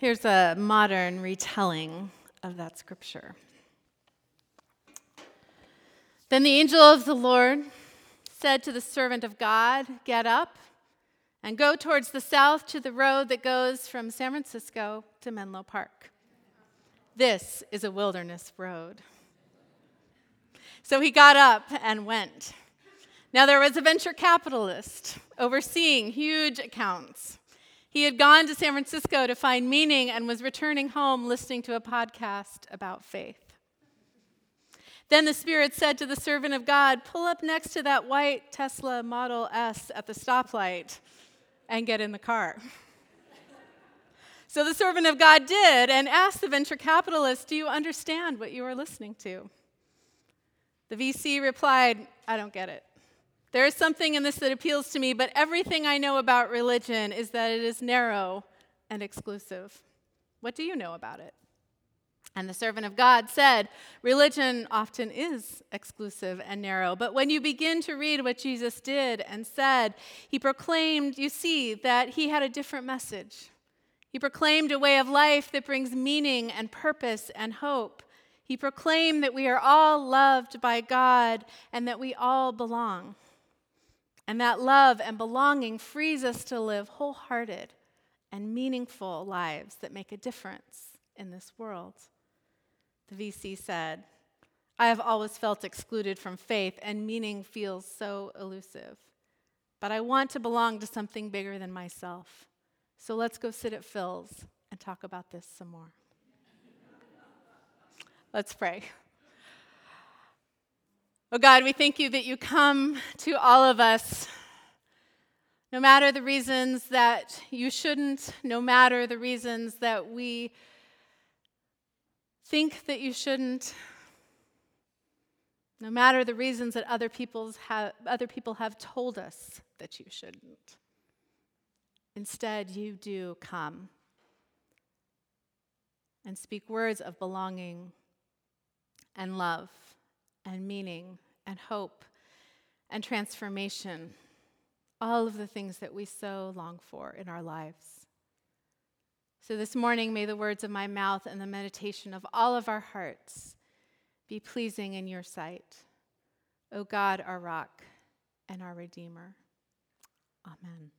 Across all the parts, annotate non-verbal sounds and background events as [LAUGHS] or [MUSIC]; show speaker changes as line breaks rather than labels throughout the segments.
Here's a modern retelling of that scripture. Then the angel of the Lord said to the servant of God, Get up and go towards the south to the road that goes from San Francisco to Menlo Park. This is a wilderness road. So he got up and went. Now there was a venture capitalist overseeing huge accounts. He had gone to San Francisco to find meaning and was returning home listening to a podcast about faith. Then the Spirit said to the servant of God, Pull up next to that white Tesla Model S at the stoplight and get in the car. so the servant of God did and asked the venture capitalist, Do you understand what you are listening to? The VC replied, I don't get it. There is something in this that appeals to me, but everything I know about religion is that it is narrow and exclusive. What do you know about it? And the servant of God said, Religion often is exclusive and narrow, but when you begin to read what Jesus did and said, he proclaimed, you see, that he had a different message. He proclaimed a way of life that brings meaning and purpose and hope. He proclaimed that we are all loved by God and that we all belong. And that love and belonging frees us to live wholehearted and meaningful lives that make a difference in this world. The VC said, I have always felt excluded from faith, and meaning feels so elusive. But I want to belong to something bigger than myself. So let's go sit at Phil's and talk about this some more. let's pray. Oh God, we thank you that you come to all of us, no matter the reasons that you shouldn't, no matter the reasons that we think that you shouldn't, no matter the reasons that other, people's have, other people have told us that you shouldn't. Instead, you do come and speak words of belonging and love and meaning and hope and transformation, all of the things that we so long for in our lives. So this morning, may the words of my mouth and the meditation of all of our hearts be pleasing in your sight. O God, our rock and our Redeemer. Amen.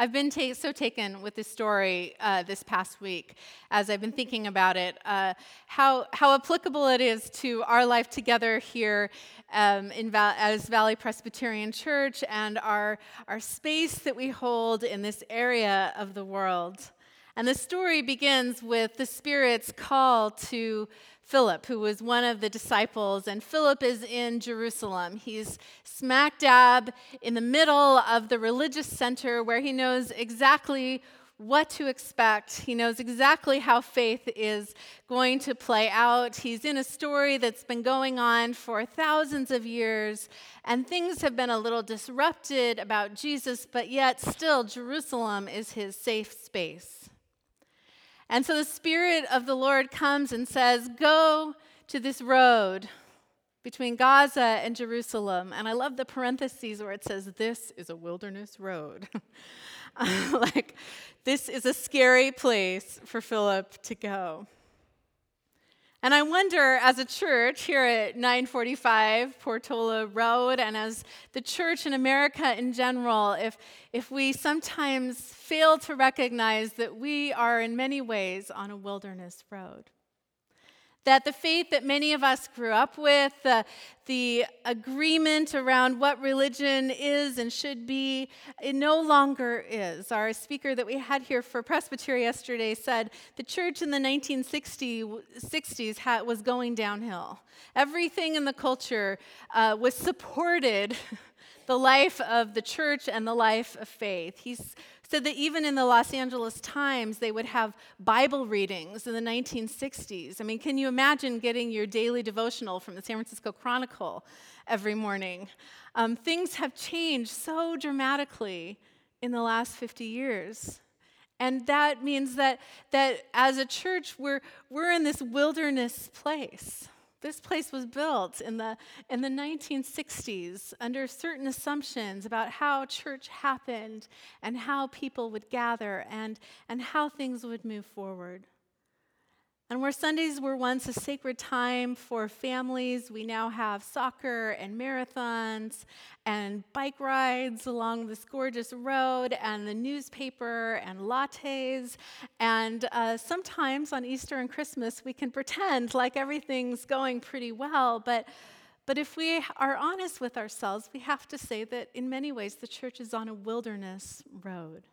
I've been ta- so taken with this story uh, this past week as I've been thinking about it, uh, how, how applicable it is to our life together here um, in Val- as Valley Presbyterian Church and our, our space that we hold in this area of the world. And the story begins with the Spirit's call to Philip, who was one of the disciples, and Philip is in Jerusalem. He's smack dab in the middle of the religious center where he knows exactly what to expect. He knows exactly how faith is going to play out. He's in a story that's been going on for thousands of years, and things have been a little disrupted about Jesus, but yet still, Jerusalem is his safe space. And so the Spirit of the Lord comes and says, Go to this road between Gaza and Jerusalem. And I love the parentheses where it says, This is a wilderness road. [LAUGHS] like, this is a scary place for Philip to go. And I wonder, as a church here at 945 Portola Road, and as the church in America in general, if, if we sometimes fail to recognize that we are in many ways on a wilderness road. That the faith that many of us grew up with, the, the agreement around what religion is and should be, it no longer is. Our speaker that we had here for Presbytery yesterday said the church in the 1960s had, was going downhill. Everything in the culture uh, was supported [LAUGHS] the life of the church and the life of faith. He's said that even in the Los Angeles Times, they would have Bible readings in the 1960s. I mean, can you imagine getting your daily devotional from the San Francisco Chronicle every morning? Um, things have changed so dramatically in the last 50 years. And that means that, that as a church, we're, we're in this wilderness place. This place was built in the, in the 1960s under certain assumptions about how church happened and how people would gather and, and how things would move forward. And where Sundays were once a sacred time for families, we now have soccer and marathons and bike rides along this gorgeous road and the newspaper and lattes. And uh, sometimes on Easter and Christmas, we can pretend like everything's going pretty well. But, but if we are honest with ourselves, we have to say that in many ways the church is on a wilderness road.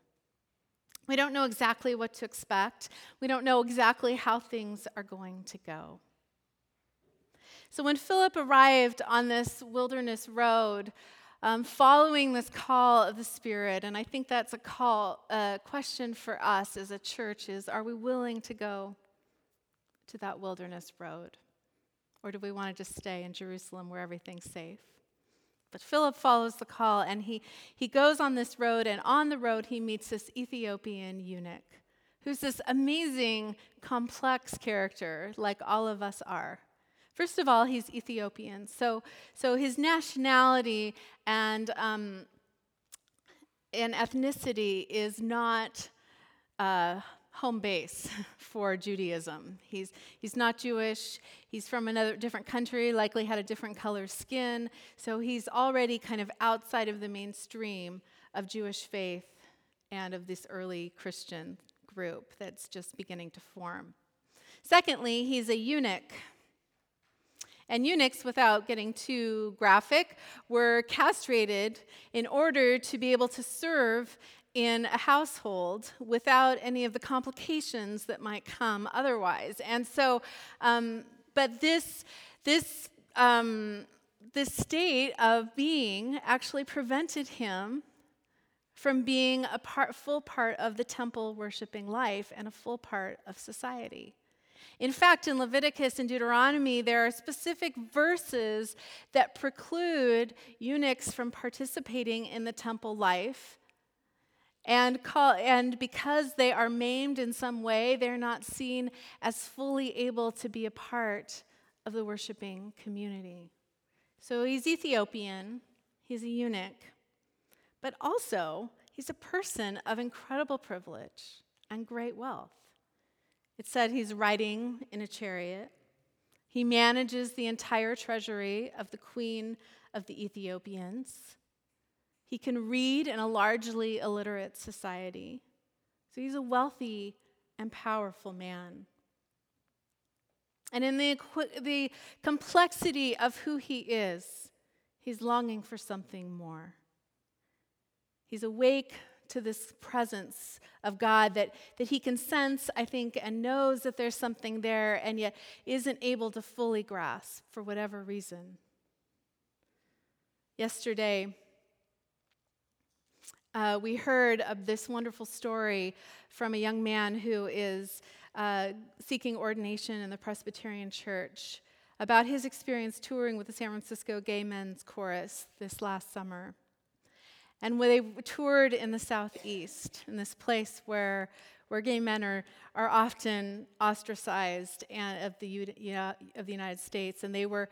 We don't know exactly what to expect. We don't know exactly how things are going to go. So when Philip arrived on this wilderness road, um, following this call of the Spirit, and I think that's a call, a question for us as a church is: Are we willing to go to that wilderness road, or do we want to just stay in Jerusalem where everything's safe? But Philip follows the call and he, he goes on this road, and on the road, he meets this Ethiopian eunuch who's this amazing, complex character, like all of us are. First of all, he's Ethiopian. So, so his nationality and, um, and ethnicity is not uh, home base [LAUGHS] for Judaism. He's, he's not Jewish. He's from another different country, likely had a different color skin. So he's already kind of outside of the mainstream of Jewish faith and of this early Christian group that's just beginning to form. Secondly, he's a eunuch. And eunuchs, without getting too graphic, were castrated in order to be able to serve in a household without any of the complications that might come otherwise. And so, um, but this, this, um, this state of being actually prevented him from being a part, full part of the temple worshiping life and a full part of society. In fact, in Leviticus and Deuteronomy, there are specific verses that preclude eunuchs from participating in the temple life and, call, and because they are maimed in some way, they're not seen as fully able to be a part of the worshiping community. So he's Ethiopian, he's a eunuch, but also he's a person of incredible privilege and great wealth. It said he's riding in a chariot. He manages the entire treasury of the queen of the Ethiopians. He can read in a largely illiterate society. So he's a wealthy and powerful man. And in the, the complexity of who he is, he's longing for something more. He's awake to this presence of God that, that he can sense, I think, and knows that there's something there, and yet isn't able to fully grasp for whatever reason. Yesterday, uh, we heard of this wonderful story from a young man who is uh, seeking ordination in the Presbyterian Church about his experience touring with the San Francisco Gay Men's Chorus this last summer. And when they toured in the Southeast, in this place where, where gay men are, are often ostracized and, of, the, you know, of the United States, and they were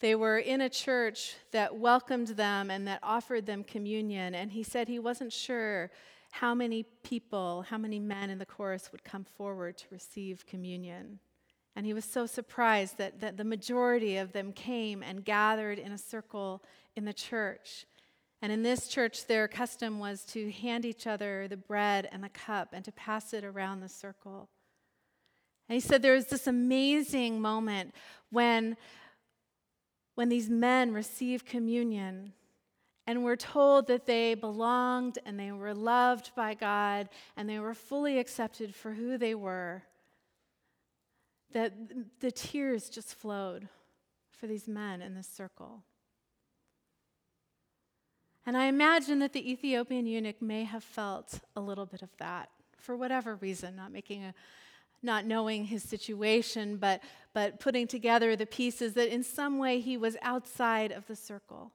they were in a church that welcomed them and that offered them communion. And he said he wasn't sure how many people, how many men in the chorus would come forward to receive communion. And he was so surprised that, that the majority of them came and gathered in a circle in the church. And in this church, their custom was to hand each other the bread and the cup and to pass it around the circle. And he said there was this amazing moment when when these men receive communion and were told that they belonged and they were loved by God and they were fully accepted for who they were, that the tears just flowed for these men in this circle. And I imagine that the Ethiopian eunuch may have felt a little bit of that for whatever reason, not making a not knowing his situation, but, but putting together the pieces that in some way he was outside of the circle,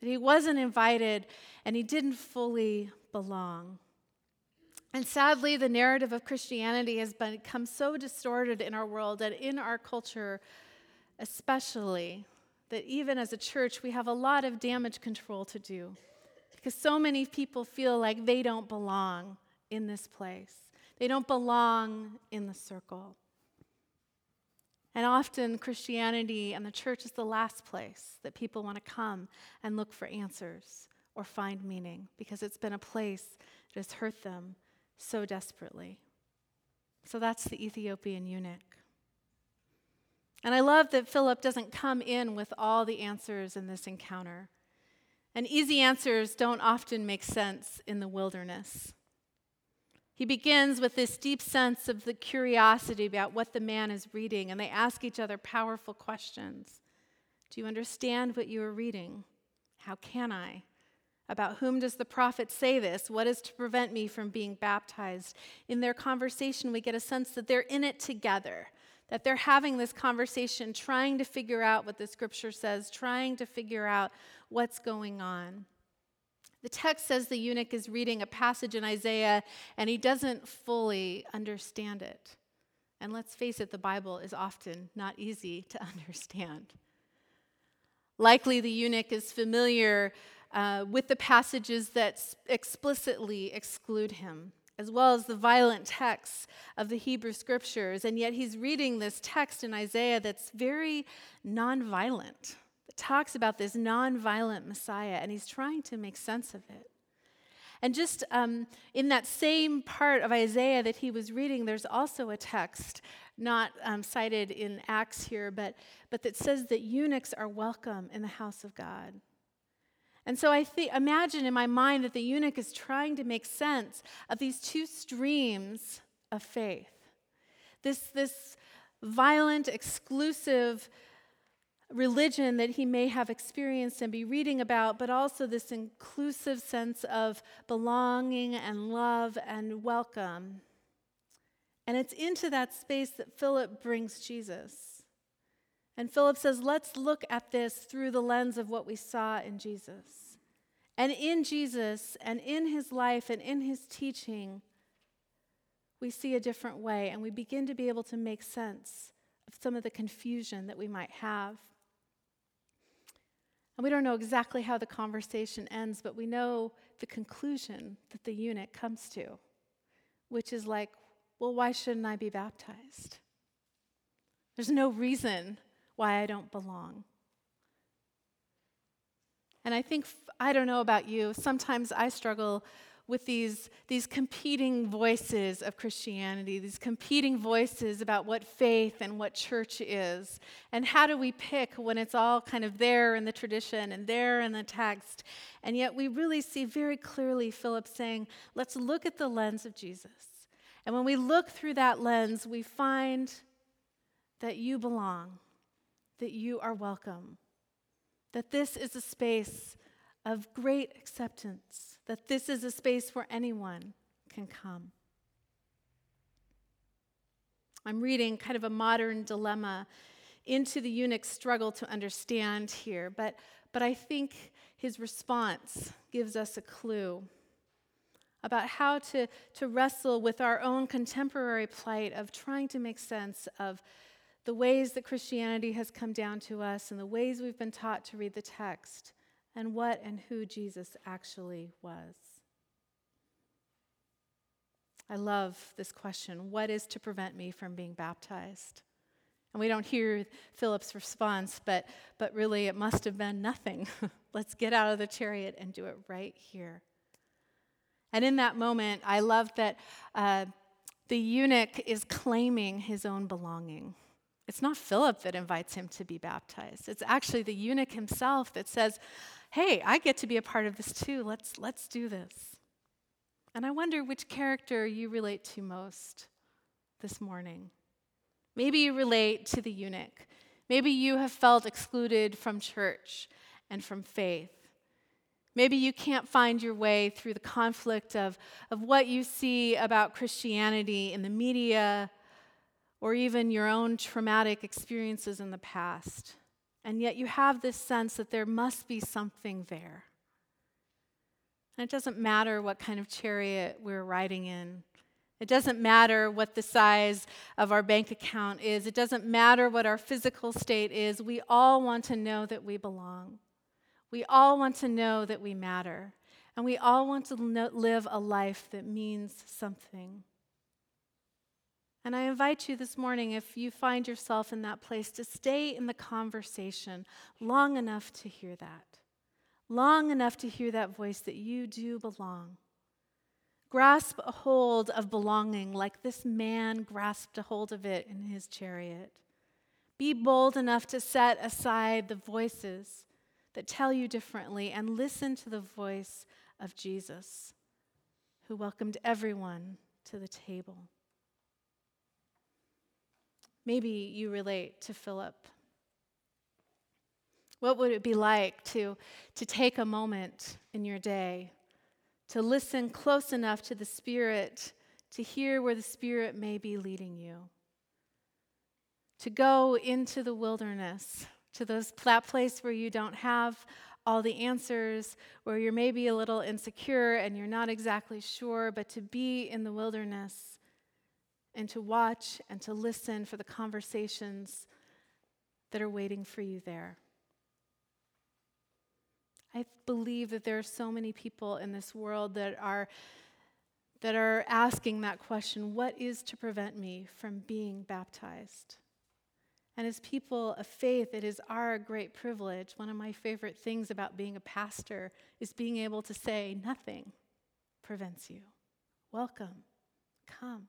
that he wasn't invited and he didn't fully belong. And sadly, the narrative of Christianity has become so distorted in our world and in our culture especially that even as a church, we have a lot of damage control to do. Because so many people feel like they don't belong in this place, they don't belong in the circle. And often, Christianity and the church is the last place that people want to come and look for answers or find meaning because it's been a place that has hurt them so desperately. So that's the Ethiopian eunuch. And I love that Philip doesn't come in with all the answers in this encounter. And easy answers don't often make sense in the wilderness. He begins with this deep sense of the curiosity about what the man is reading, and they ask each other powerful questions. Do you understand what you are reading? How can I? About whom does the prophet say this? What is to prevent me from being baptized? In their conversation, we get a sense that they're in it together, that they're having this conversation, trying to figure out what the scripture says, trying to figure out what's going on. The text says the eunuch is reading a passage in Isaiah and he doesn't fully understand it. And let's face it, the Bible is often not easy to [LAUGHS] understand. Likely the eunuch is familiar uh, with the passages that explicitly exclude him, as well as the violent texts of the Hebrew scriptures. And yet he's reading this text in Isaiah that's very nonviolent talks about this nonviolent Messiah, and he's trying to make sense of it. And just um, in that same part of Isaiah that he was reading, there's also a text, not um, cited in Acts here, but, but that says that eunuchs are welcome in the house of God. And so I th- imagine in my mind that the eunuch is trying to make sense of these two streams of faith. This, this violent, exclusive religion that he may have experienced and be reading about, but also this inclusive sense of belonging and love and welcome. And it's into that space that Philip brings Jesus. And Philip says, let's look at this through the lens of what we saw in Jesus. And in Jesus and in his life and in his teaching, we see a different way and we begin to be able to make sense of some of the confusion that we might have. We don't know exactly how the conversation ends, but we know the conclusion that the eunuch comes to, which is like, well, why shouldn't I be baptized? There's no reason why I don't belong. And I think, I don't know about you, sometimes I struggle with these, these competing voices of Christianity, these competing voices about what faith and what church is. And how do we pick when it's all kind of there in the tradition and there in the text? And yet we really see very clearly Philip saying, let's look at the lens of Jesus. And when we look through that lens, we find that you belong, that you are welcome, that this is a space of great acceptance, that this is a space where anyone can come. I'm reading kind of a modern dilemma into the eunuch's struggle to understand here, but, but I think his response gives us a clue about how to, to wrestle with our own contemporary plight of trying to make sense of the ways that Christianity has come down to us and the ways we've been taught to read the text and what and who Jesus actually was. I love this question what is to prevent me from being baptized? And we don't hear Philip's response, but, but really it must have been nothing. [LAUGHS] Let's get out of the chariot and do it right here. And in that moment, I love that uh, the eunuch is claiming his own belonging. It's not Philip that invites him to be baptized. It's actually the eunuch himself that says, hey, I get to be a part of this too. Let's, let's do this. And I wonder which character you relate to most this morning. Maybe you relate to the eunuch. Maybe you have felt excluded from church and from faith. Maybe you can't find your way through the conflict of, of what you see about Christianity in the media or even your own traumatic experiences in the past. And yet you have this sense that there must be something there. And it doesn't matter what kind of chariot we're riding in, It doesn't matter what the size of our bank account is. It doesn't matter what our physical state is. We all want to know that we belong. We all want to know that we matter. And we all want to live a life that means something. And I invite you this morning, if you find yourself in that place, to stay in the conversation long enough to hear that. Long enough to hear that voice that you do belong. Grasp a hold of belonging like this man grasped a hold of it in his chariot. Be bold enough to set aside the voices that tell you differently and listen to the voice of Jesus, who welcomed everyone to the table. Maybe you relate to Philip. What would it be like to, to take a moment in your day to listen close enough to the Spirit to hear where the Spirit may be leading you. To go into the wilderness, to those, that place where you don't have all the answers, where you're maybe a little insecure and you're not exactly sure, but to be in the wilderness and to watch and to listen for the conversations that are waiting for you there. I believe that there are so many people in this world that are that are asking that question, what is to prevent me from being baptized? And as people of faith, it is our great privilege. One of my favorite things about being a pastor is being able to say, nothing prevents you. Welcome, come.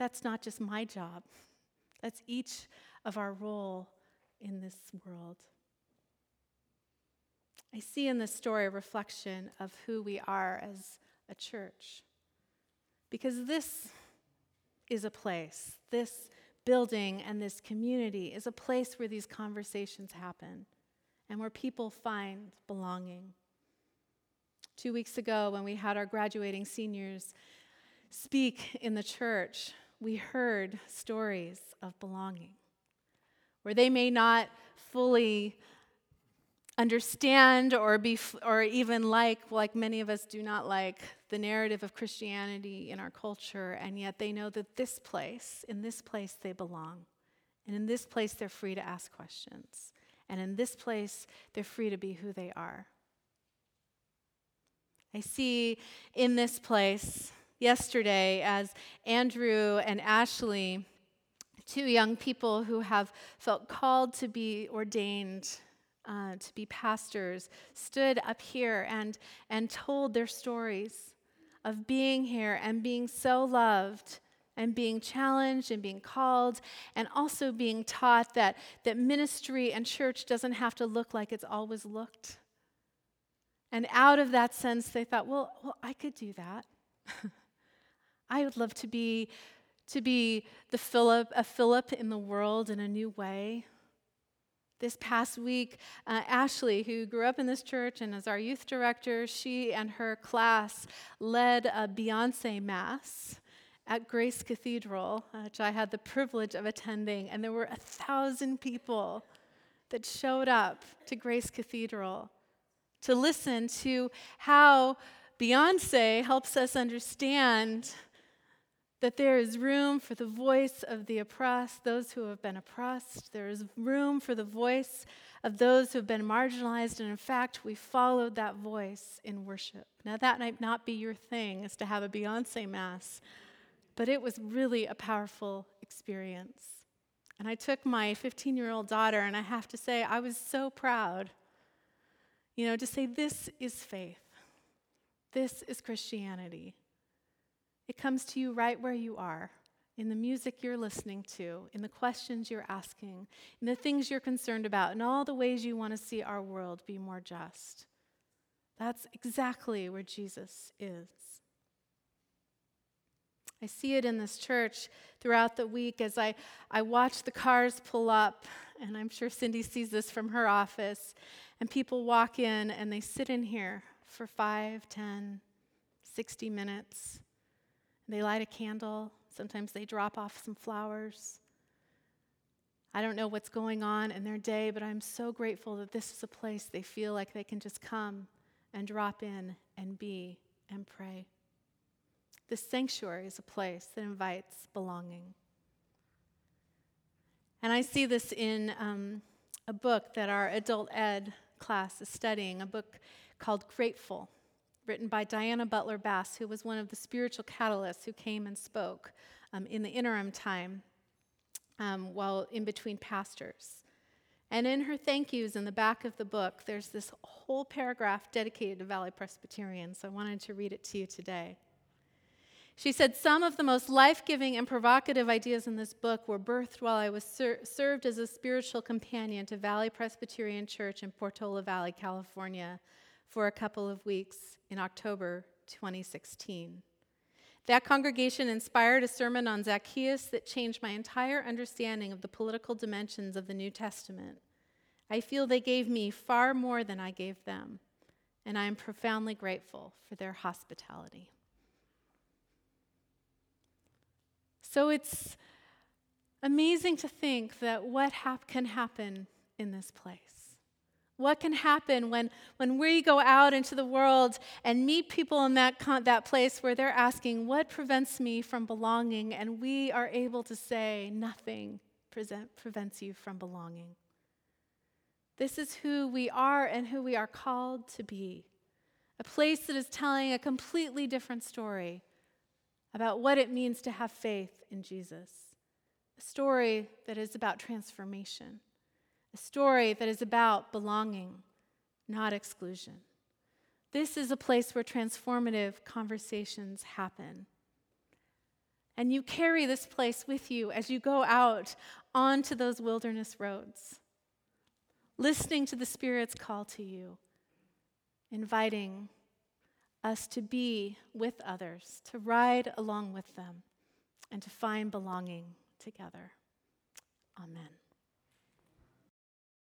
That's not just my job, that's each of our role in this world. I see in this story a reflection of who we are as a church. Because this is a place, this building and this community is a place where these conversations happen and where people find belonging. Two weeks ago, when we had our graduating seniors speak in the church, we heard stories of belonging, where they may not fully understand or be or even like like many of us do not like the narrative of Christianity in our culture and yet they know that this place in this place they belong and in this place they're free to ask questions and in this place they're free to be who they are. I see in this place yesterday as Andrew and Ashley two young people who have felt called to be ordained uh, to be pastors stood up here and, and told their stories of being here and being so loved and being challenged and being called and also being taught that, that ministry and church doesn't have to look like it's always looked. And out of that sense, they thought, well, well I could do that. [LAUGHS] I would love to be, to be the Philip, a Philip in the world in a new way. This past week, uh, Ashley, who grew up in this church and is our youth director, she and her class led a Beyonce Mass at Grace Cathedral, which I had the privilege of attending. And there were a thousand people that showed up to Grace Cathedral to listen to how Beyonce helps us understand that there is room for the voice of the oppressed, those who have been oppressed. There is room for the voice of those who have been marginalized. And in fact, we followed that voice in worship. Now, that might not be your thing, is to have a Beyonce mass, but it was really a powerful experience. And I took my 15 year old daughter, and I have to say, I was so proud, you know, to say, this is faith, this is Christianity. It comes to you right where you are, in the music you're listening to, in the questions you're asking, in the things you're concerned about, in all the ways you want to see our world be more just. That's exactly where Jesus is. I see it in this church throughout the week as I, I watch the cars pull up, and I'm sure Cindy sees this from her office, and people walk in and they sit in here for five, ten, sixty minutes they light a candle. Sometimes they drop off some flowers. I don't know what's going on in their day, but I'm so grateful that this is a place they feel like they can just come and drop in and be and pray. This sanctuary is a place that invites belonging. And I see this in um, a book that our adult ed class is studying, a book called Grateful, written by Diana Butler Bass, who was one of the spiritual catalysts who came and spoke um, in the interim time um, while in between pastors. And in her thank yous in the back of the book, there's this whole paragraph dedicated to Valley Presbyterian, so I wanted to read it to you today. She said, Some of the most life giving and provocative ideas in this book were birthed while I was ser- served as a spiritual companion to Valley Presbyterian Church in Portola Valley, California, for a couple of weeks in October 2016. That congregation inspired a sermon on Zacchaeus that changed my entire understanding of the political dimensions of the New Testament. I feel they gave me far more than I gave them, and I am profoundly grateful for their hospitality. So it's amazing to think that what hap- can happen in this place. What can happen when, when we go out into the world and meet people in that, that place where they're asking, What prevents me from belonging? And we are able to say, Nothing present, prevents you from belonging. This is who we are and who we are called to be. A place that is telling a completely different story about what it means to have faith in Jesus. A story that is about transformation, a story that is about belonging, not exclusion. This is a place where transformative conversations happen. And you carry this place with you as you go out onto those wilderness roads, listening to the Spirit's call to you, inviting us to be with others, to ride along with them, and to find belonging together. Amen.